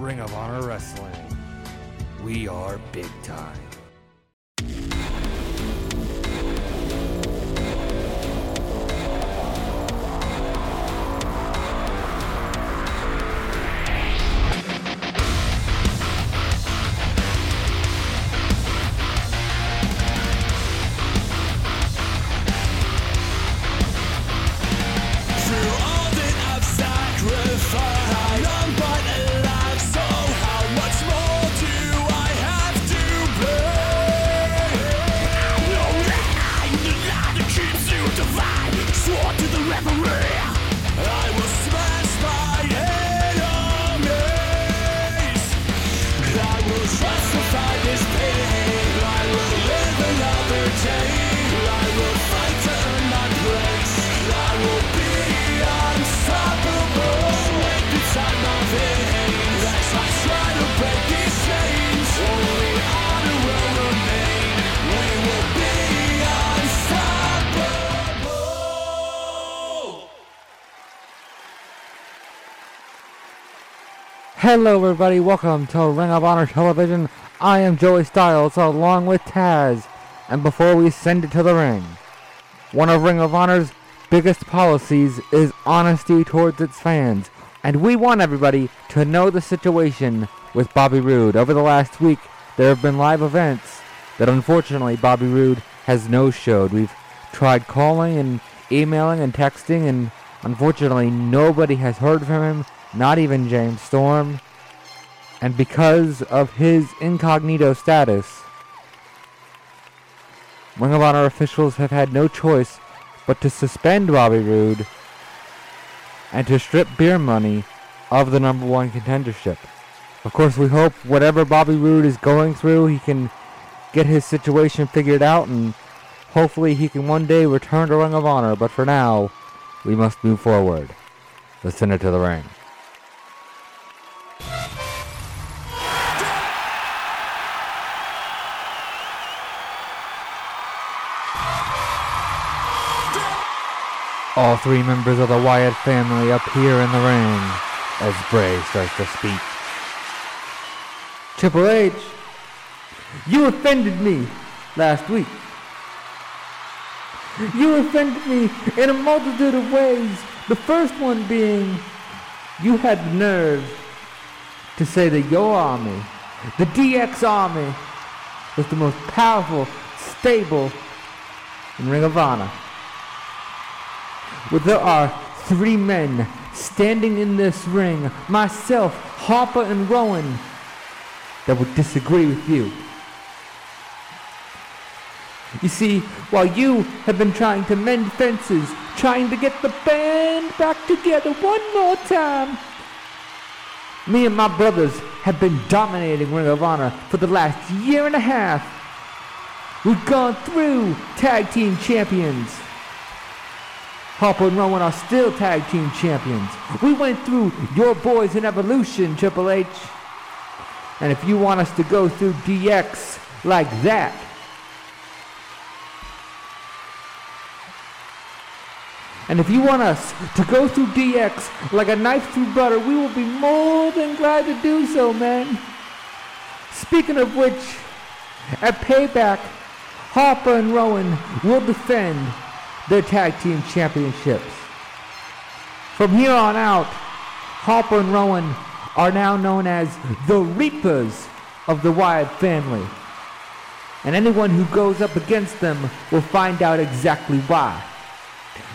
Ring of Honor Wrestling. We are big time. Hello, everybody. Welcome to Ring of Honor Television. I am Joey Styles along with Taz. And before we send it to the ring, one of Ring of Honor's biggest policies is honesty towards its fans. And we want everybody to know the situation with Bobby Roode. Over the last week, there have been live events that unfortunately Bobby Roode has no showed. We've tried calling and emailing and texting, and unfortunately, nobody has heard from him, not even James Storm. And because of his incognito status, Ring of Honor officials have had no choice but to suspend Bobby Roode and to strip beer money of the number one contendership. Of course, we hope whatever Bobby Roode is going through, he can get his situation figured out and hopefully he can one day return to Ring of Honor. But for now, we must move forward. Let's send it to the ring. All three members of the Wyatt family appear in the ring as Bray starts to speak. Triple H, you offended me last week. You offended me in a multitude of ways. The first one being you had the nerve to say that your army, the DX army, was the most powerful, stable in Ring of Honor. Well, there are three men standing in this ring, myself, Harper, and Rowan, that would disagree with you. You see, while you have been trying to mend fences, trying to get the band back together one more time, me and my brothers have been dominating Ring of Honor for the last year and a half. We've gone through tag team champions. Harper and Rowan are still tag team champions. We went through your boys in Evolution, Triple H. And if you want us to go through DX like that, and if you want us to go through DX like a knife through butter, we will be more than glad to do so, man. Speaking of which, at Payback, Harper and Rowan will defend their tag team championships. From here on out, Harper and Rowan are now known as the Reapers of the Wyatt family. And anyone who goes up against them will find out exactly why.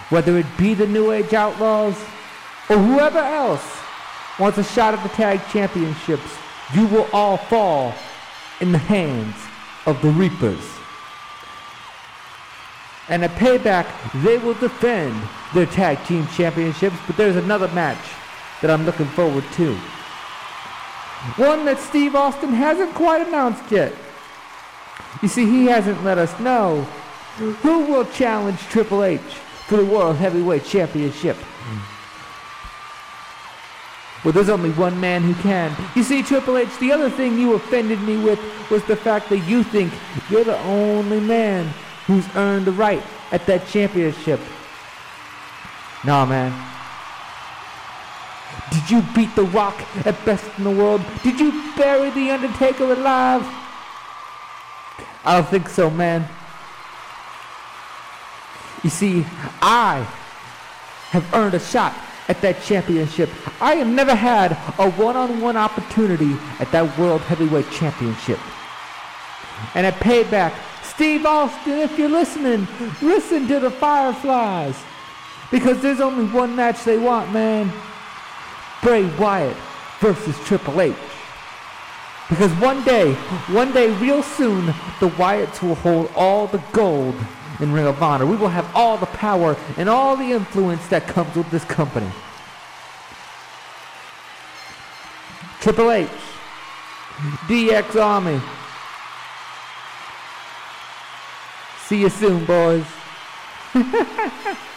Whether it be the New Age Outlaws or whoever else wants a shot at the tag championships, you will all fall in the hands of the Reapers. And at Payback, they will defend their tag team championships, but there's another match that I'm looking forward to. One that Steve Austin hasn't quite announced yet. You see, he hasn't let us know who will challenge Triple H for the World Heavyweight Championship. Well, there's only one man who can. You see, Triple H, the other thing you offended me with was the fact that you think you're the only man who's earned the right at that championship. Nah, man. Did you beat The Rock at Best in the World? Did you bury The Undertaker alive? I don't think so, man. You see, I have earned a shot at that championship. I have never had a one-on-one opportunity at that World Heavyweight Championship. And at Payback, Steve Austin, if you're listening, listen to the Fireflies. Because there's only one match they want, man. Bray Wyatt versus Triple H. Because one day, one day real soon, the Wyatts will hold all the gold in Ring of Honor. We will have all the power and all the influence that comes with this company. Triple H, DX Army. See you soon, boys.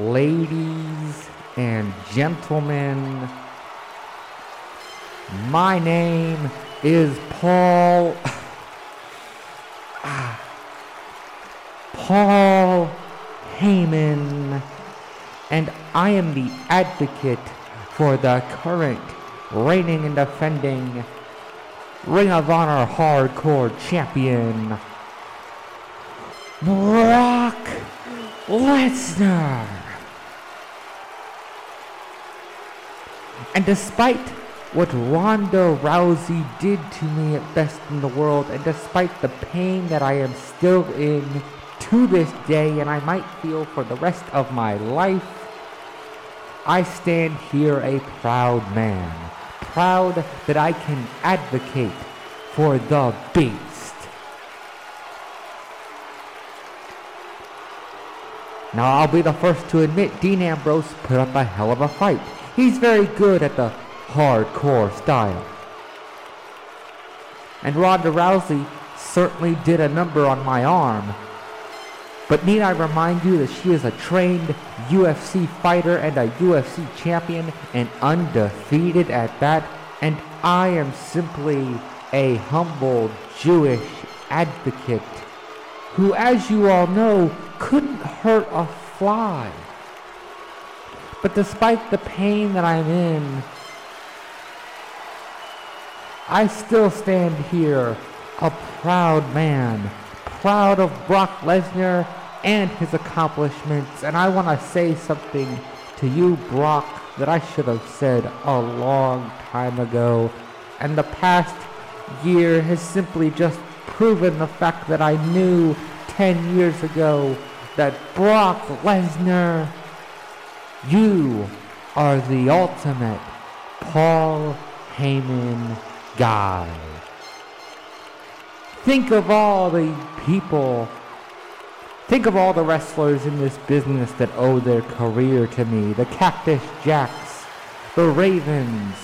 Ladies and gentlemen, my name is Paul. Ah, Paul Heyman, and I am the advocate for the current reigning and defending Ring of Honor Hardcore Champion, Brock Lesnar. And despite what Ronda Rousey did to me at Best in the World, and despite the pain that I am still in to this day, and I might feel for the rest of my life, I stand here a proud man. Proud that I can advocate for the beast. Now, I'll be the first to admit Dean Ambrose put up a hell of a fight. He's very good at the hardcore style. And Ronda Rousey certainly did a number on my arm. But need I remind you that she is a trained UFC fighter and a UFC champion and undefeated at that, and I am simply a humble Jewish advocate who, as you all know, couldn't hurt a fly. But despite the pain that I'm in, I still stand here a proud man, proud of Brock Lesnar and his accomplishments. And I want to say something to you, Brock, that I should have said a long time ago. And the past year has simply just proven the fact that I knew 10 years ago that Brock Lesnar, you are the ultimate Paul Heyman guy. Think of all the people, think of all the wrestlers in this business that owe their career to me. The Cactus Jacks, the Ravens.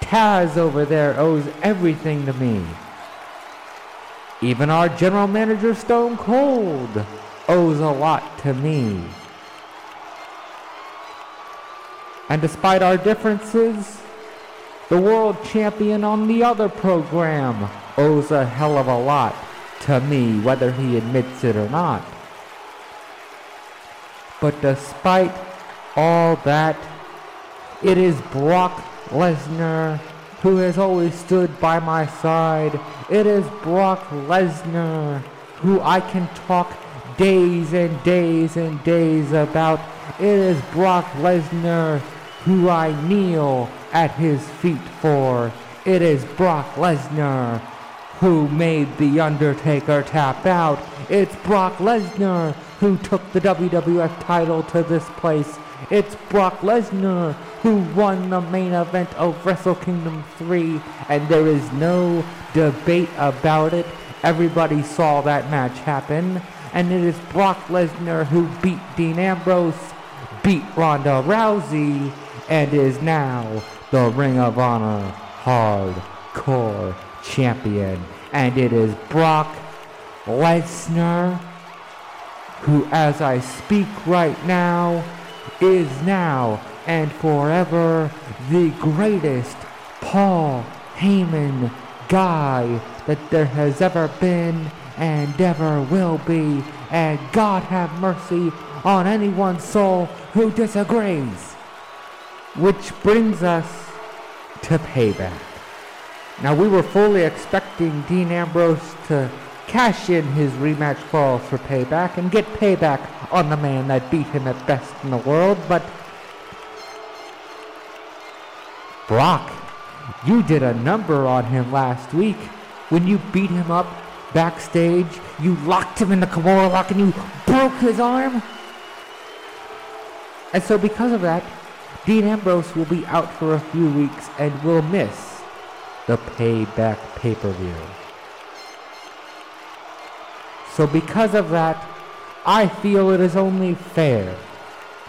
Taz over there owes everything to me. Even our general manager Stone Cold owes a lot to me. And despite our differences, the world champion on the other program owes a hell of a lot to me, whether he admits it or not. But despite all that, it is Brock Lesnar who has always stood by my side. It is Brock Lesnar who I can talk days and days and days about. It is Brock Lesnar who I kneel at his feet for. It is Brock Lesnar who made The Undertaker tap out. It's Brock Lesnar who took the WWF title to this place. It's Brock Lesnar who won the main event of Wrestle Kingdom 3, and there is no debate about it. Everybody saw that match happen, and it is Brock Lesnar who beat Dean Ambrose, beat Ronda Rousey, and is now the Ring of Honor Hardcore Champion. And it is Brock Lesnar who, as I speak right now, is now and forever the greatest Paul Heyman guy that there has ever been and ever will be. And God have mercy on anyone's soul who disagrees. Which brings us to payback. Now, we were fully expecting Dean Ambrose to cash in his rematch clause for payback and get payback on the man that beat him at best in the world, but Brock, you did a number on him last week. When you beat him up backstage, you locked him in the Kimura lock and you broke his arm. And so because of that, Dean Ambrose will be out for a few weeks and will miss the payback pay-per-view. So because of that, I feel it is only fair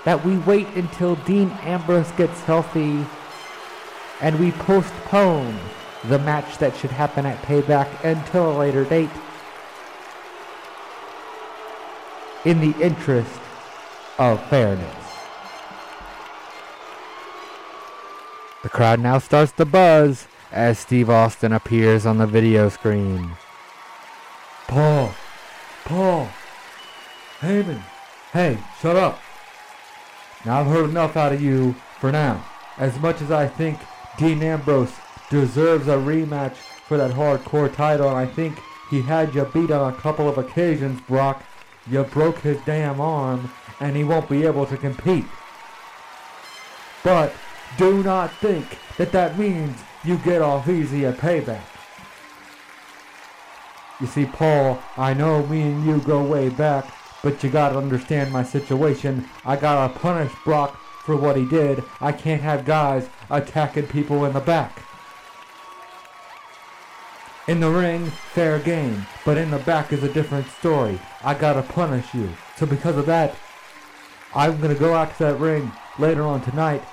that we wait until Dean Ambrose gets healthy and we postpone the match that should happen at Payback until a later date in the interest of fairness. The crowd now starts to buzz as Steve Austin appears on the video screen. Paul, Paul, Heyman, hey, shut up. Now I've heard enough out of you for now. As much as I think Dean Ambrose deserves a rematch for that hardcore title, and I think he had you beat on a couple of occasions, Brock. You broke his damn arm, and he won't be able to compete. But do not think that that means you get off easy at payback. You see, Paul, I know me and you go way back, but you gotta understand my situation. I gotta punish Brock for what he did. I can't have guys attacking people in the back. In the ring, fair game, but in the back is a different story. I gotta punish you. So because of that, I'm gonna go out to that ring later on tonight.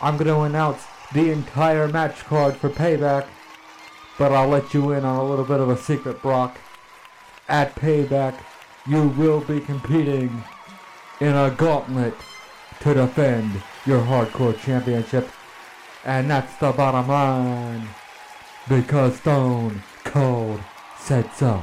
I'm gonna announce the entire match card for Payback, but I'll let you in on a little bit of a secret, Brock. At Payback, you will be competing in a gauntlet to defend your hardcore championship. And that's the bottom line. Because Stone Cold said so.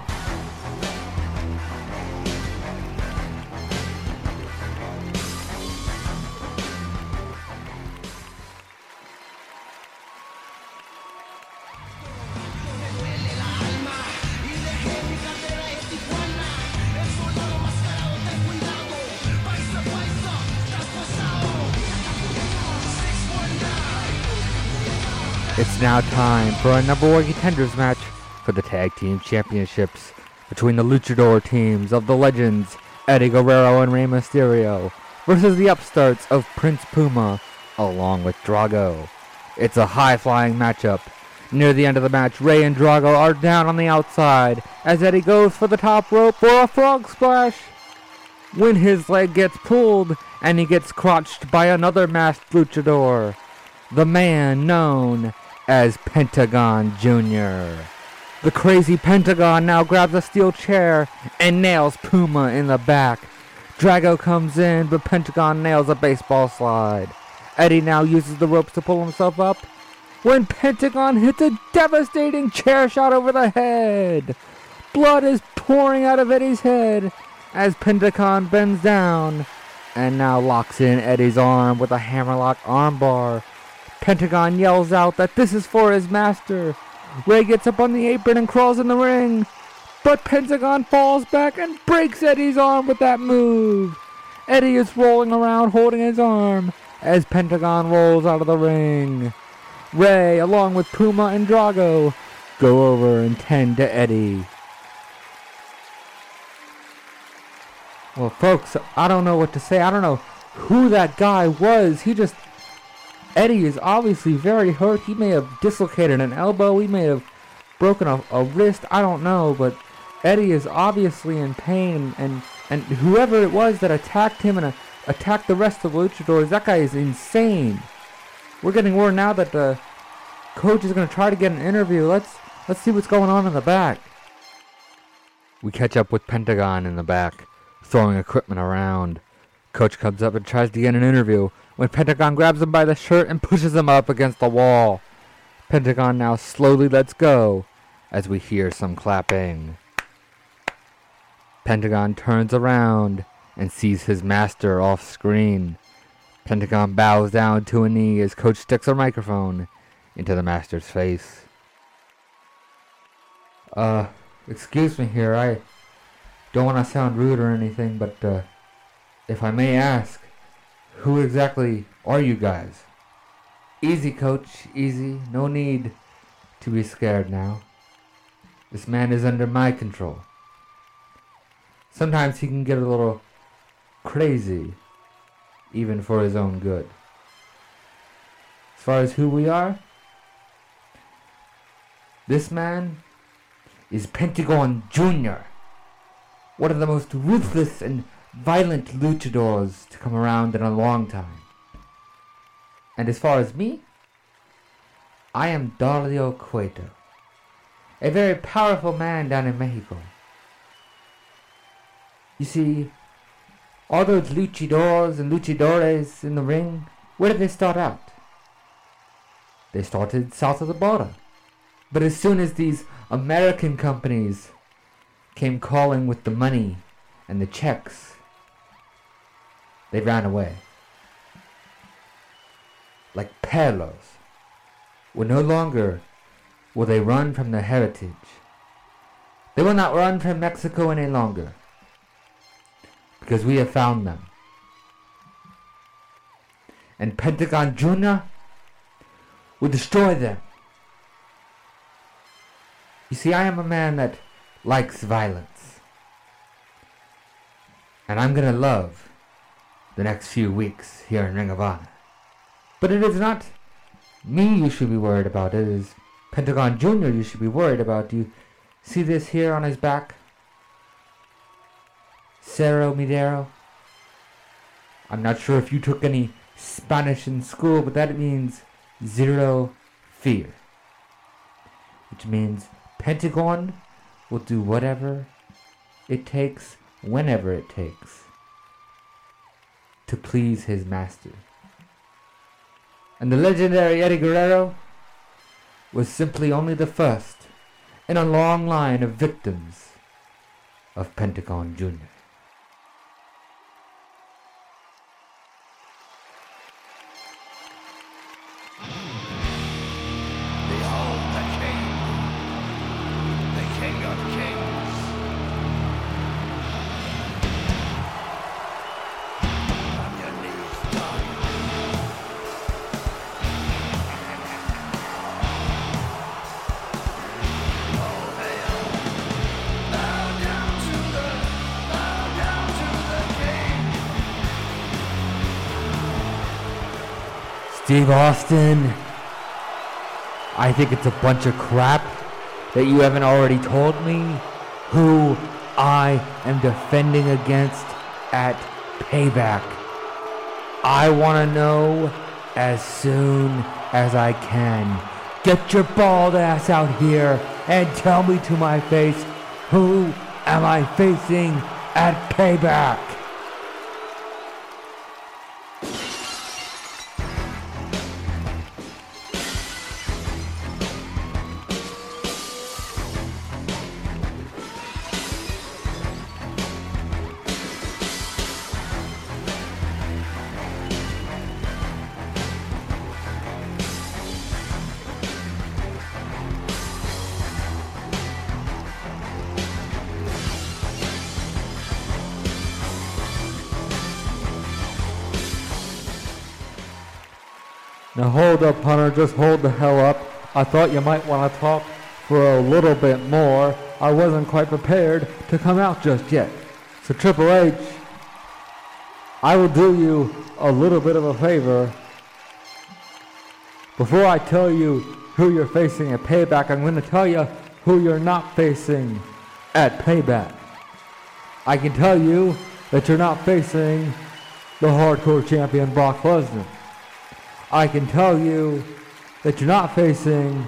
Now time for a number one contenders match for the Tag Team Championships between the luchador teams of the legends Eddie Guerrero and Rey Mysterio versus the upstarts of Prince Puma along with Drago. It's a high flying matchup. Near the end of the match, Rey and Drago are down on the outside as Eddie goes for the top rope for a frog splash. When his leg gets pulled and he gets crotched by another masked luchador, the man known as Pentagon Jr. The crazy Pentagon now grabs a steel chair and nails Puma in the back. Drago comes in, but Pentagon nails a baseball slide. Eddie now uses the ropes to pull himself up when Pentagon hits a devastating chair shot over the head. Blood is pouring out of Eddie's head as Pentagon bends down and now locks in Eddie's arm with a hammerlock armbar. Pentagon yells out that this is for his master. Rey gets up on the apron and crawls in the ring. but Pentagon falls back and breaks Eddie's arm with that move. Eddie is rolling around holding his arm as Pentagon rolls out of the ring. Rey, along with Puma and Drago, go over and tend to Eddie. Well, folks, I don't know what to say. I don't know who that guy was. He just. Eddie is obviously very hurt. He may have dislocated an elbow. He may have broken a, a wrist. I don't know. But Eddie is obviously in pain. And, and whoever it was that attacked him and uh, attacked the rest of the luchadors, that guy is insane. We're getting word now that the coach is going to try to get an interview. Let's, let's see what's going on in the back. We catch up with Pentagon in the back throwing equipment around. Coach comes up and tries to get an interview when Pentagon grabs him by the shirt and pushes him up against the wall. Pentagon now slowly lets go as we hear some clapping. Pentagon turns around and sees his master off screen. Pentagon bows down to a knee as Coach sticks a microphone into the master's face. Uh, excuse me here, I don't want to sound rude or anything, but uh, if I may ask, who exactly are you guys? Easy, coach, easy. No need to be scared now. This man is under my control. Sometimes he can get a little crazy, even for his own good. As far as who we are, this man is Pentagon Jr one of the most ruthless and violent luchadors to come around in a long time. And as far as me, I am Dario Cueto, a very powerful man down in Mexico. You see, all those luchadors and luchadores in the ring, where did they start out? They started south of the border. But as soon as these American companies came calling with the money and the checks. They ran away. Like perros. Well, no longer will they run from their heritage. They will not run from Mexico any longer. Because we have found them. And Pentagon Jr. will destroy them. You see, I am a man that likes violence. And I'm gonna love the next few weeks here in Ring of Honor. But it is not me you should be worried about. It is Pentagon Jr. you should be worried about. Do you see this here on his back? Cero Miedo. I'm not sure if you took any Spanish in school, but that means zero fear. Which means Pentagon will do whatever it takes, whenever it takes, to please his master. And the legendary Eddie Guerrero was simply only the first in a long line of victims of Pentagon Jr. Steve Austin, I think it's a bunch of crap that you haven't already told me who I am defending against at Payback. I want to know as soon as I can. Get your bald ass out here and tell me to my face who am I facing at Payback? Hold up, Hunter. Just hold the hell up. I thought you might want to talk for a little bit more. I wasn't quite prepared to come out just yet. So Triple H, I will do you a little bit of a favor. Before I tell you who you're facing at Payback, I'm going to tell you who you're not facing at Payback. I can tell you that you're not facing the hardcore champion Brock Lesnar. I can tell you that you're not facing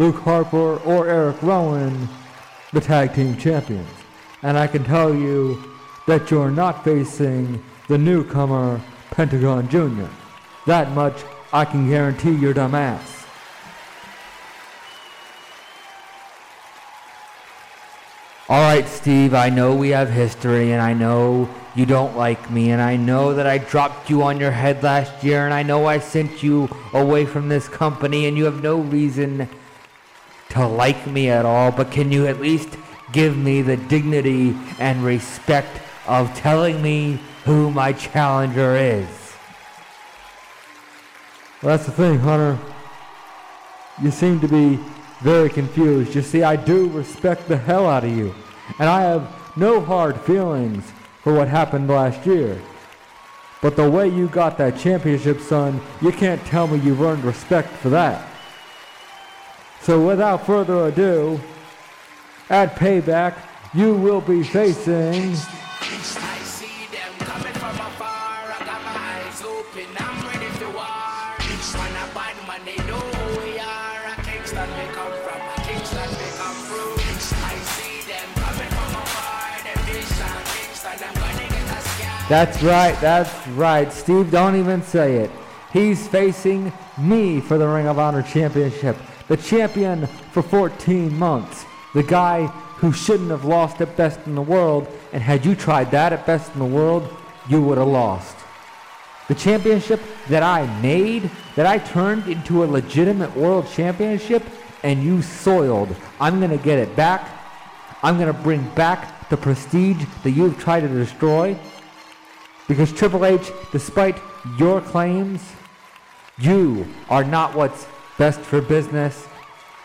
Luke Harper or Eric Rowan, the tag team champions. And I can tell you that you're not facing the newcomer Pentagon Jr. That much I can guarantee your dumb ass. All right, Steve, I know we have history, and I know you don't like me, and I know that I dropped you on your head last year, and I know I sent you away from this company, and you have no reason to like me at all, but can you at least give me the dignity and respect of telling me who my challenger is? Well, that's the thing, Hunter. You seem to be very confused. You see, I do respect the hell out of you, and I have no hard feelings for what happened last year. But the way you got that championship, son, you can't tell me you've earned respect for that. So without further ado, at Payback, you will be facing see them coming from That's right, that's right. Steve, don't even say it. He's facing me for the Ring of Honor Championship. The champion for 14 months. The guy who shouldn't have lost at Best in the World. And had you tried that at Best in the World, you would have lost. The championship that I made, that I turned into a legitimate world championship, and you soiled. I'm going to get it back. I'm going to bring back the prestige that you've tried to destroy. Because Triple H, despite your claims, you are not what's best for business.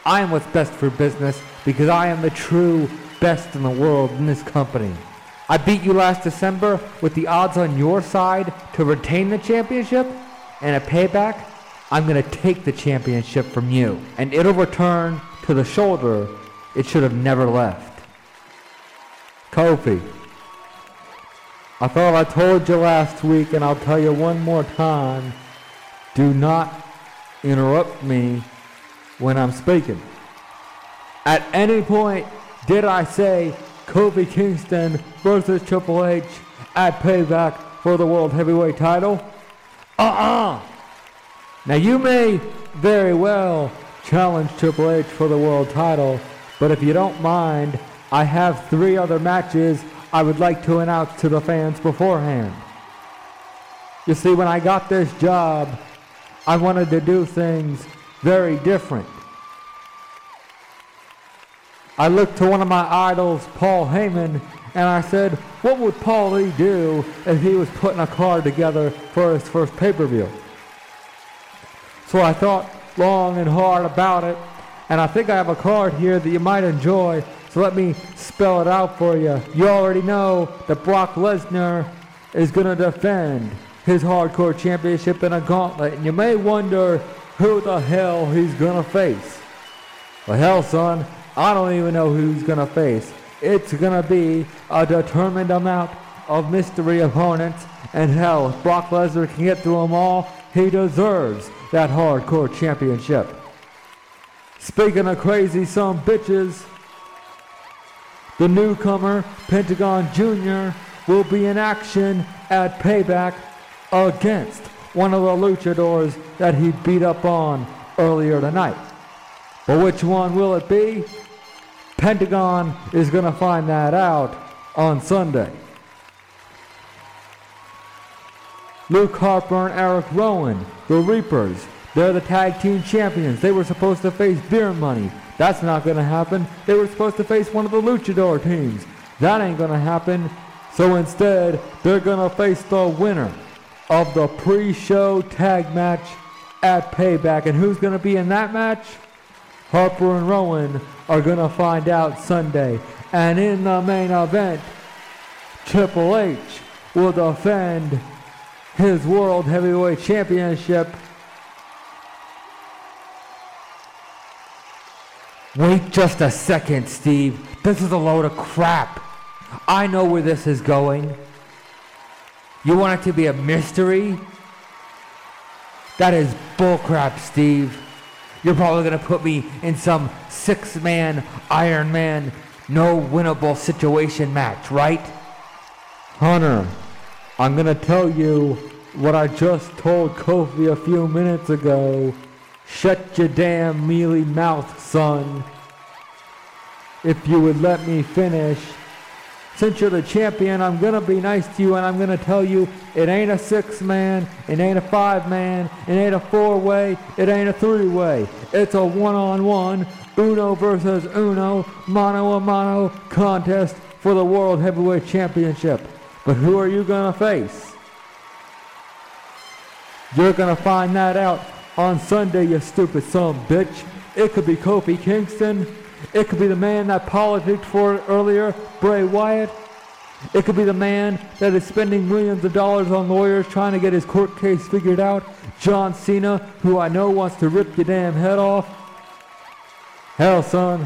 I am what's best for business because I am the true best in the world in this company. I beat you last December with the odds on your side to retain the championship, and a payback, I'm going to take the championship from you, and it'll return to the shoulder it should have never left. Kofi. I thought I told you last week, and I'll tell you one more time. Do not interrupt me when I'm speaking. At any point, did I say Kofi Kingston versus Triple H at Payback for the World Heavyweight title? Uh-uh. Now you may very well challenge Triple H for the world title, but if you don't mind, I have three other matches I would like to announce to the fans beforehand. You see, when I got this job, I wanted to do things very different. I looked to one of my idols, Paul Heyman, and I said, what would Paul Lee do if he was putting a card together for his first pay-per-view? So I thought long and hard about it, and I think I have a card here that you might enjoy, so let me spell it out for you. You already know that Brock Lesnar is going to defend his hardcore championship in a gauntlet, and you may wonder who the hell he's going to face. Well, hell, son, I don't even know who he's going to face. It's going to be a determined amount of mystery opponents, and hell, if Brock Lesnar can get through them all, he deserves that hardcore championship. Speaking of crazy some bitches, the newcomer, Pentagon Jr., will be in action at Payback against one of the luchadors that he beat up on earlier tonight. But which one will it be? Pentagon is going to find that out on Sunday. Luke Harper and Eric Rowan, the Reapers. They're the tag team champions. They were supposed to face Beer Money. That's not going to happen. They were supposed to face one of the Luchador teams. That ain't going to happen. So instead, they're going to face the winner of the pre-show tag match at Payback. And who's going to be in that match? Harper and Rowan are going to find out Sunday. And in the main event, Triple H will defend his World Heavyweight Championship. Wait just a second, Steve. This is a load of crap. I know where this is going. You want it to be a mystery? That is bullcrap, Steve. You're probably going to put me in some six man Iron Man, no winnable situation match, right? Hunter, I'm going to tell you what I just told Kofi a few minutes ago. Shut your damn mealy mouth, son. If you would let me finish. Since you're the champion, I'm going to be nice to you and I'm going to tell you it ain't a six man, it ain't a five man, it ain't a four way, it ain't a three way. It's a one on one, uno versus uno, mano a mano contest for the World Heavyweight Championship. But who are you going to face? You're going to find that out on Sunday, you stupid son of a bitch. It could be Kofi Kingston. It could be the man that politicked for earlier, Bray Wyatt. It could be the man that is spending millions of dollars on lawyers trying to get his court case figured out, John Cena, who I know wants to rip your damn head off. Hell, son,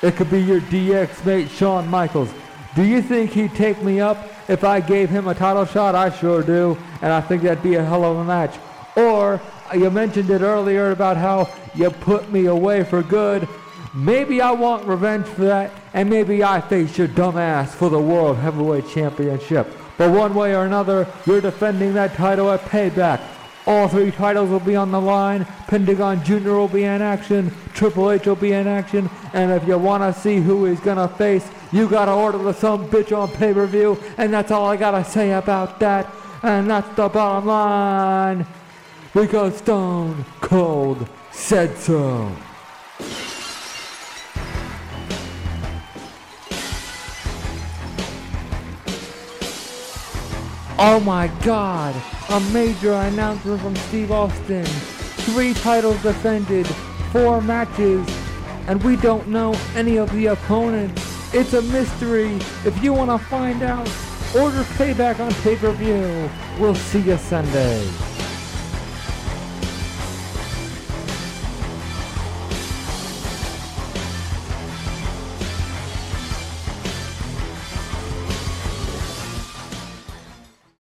it could be your DX mate, Shawn Michaels. Do you think he'd take me up if I gave him a title shot? I sure do, and I think that'd be a hell of a match. Or, Uh, you mentioned it earlier about how you put me away for good. Maybe I want revenge for that, and maybe I face your dumb ass for the World Heavyweight Championship. But one way or another, you're defending that title at Payback. All three titles will be on the line. Pentagon Jr. will be in action. Triple H will be in action. And if you want to see who he's going to face, you got to order the some bitch on pay-per-view. And that's all I got to say about that. And that's the bottom line. Because Stone Cold said so. Oh my god, a major announcement from Steve Austin. Three titles defended, four matches, and we don't know any of the opponents. It's a mystery. If you want to find out, order payback on pay per view. We'll see you Sunday.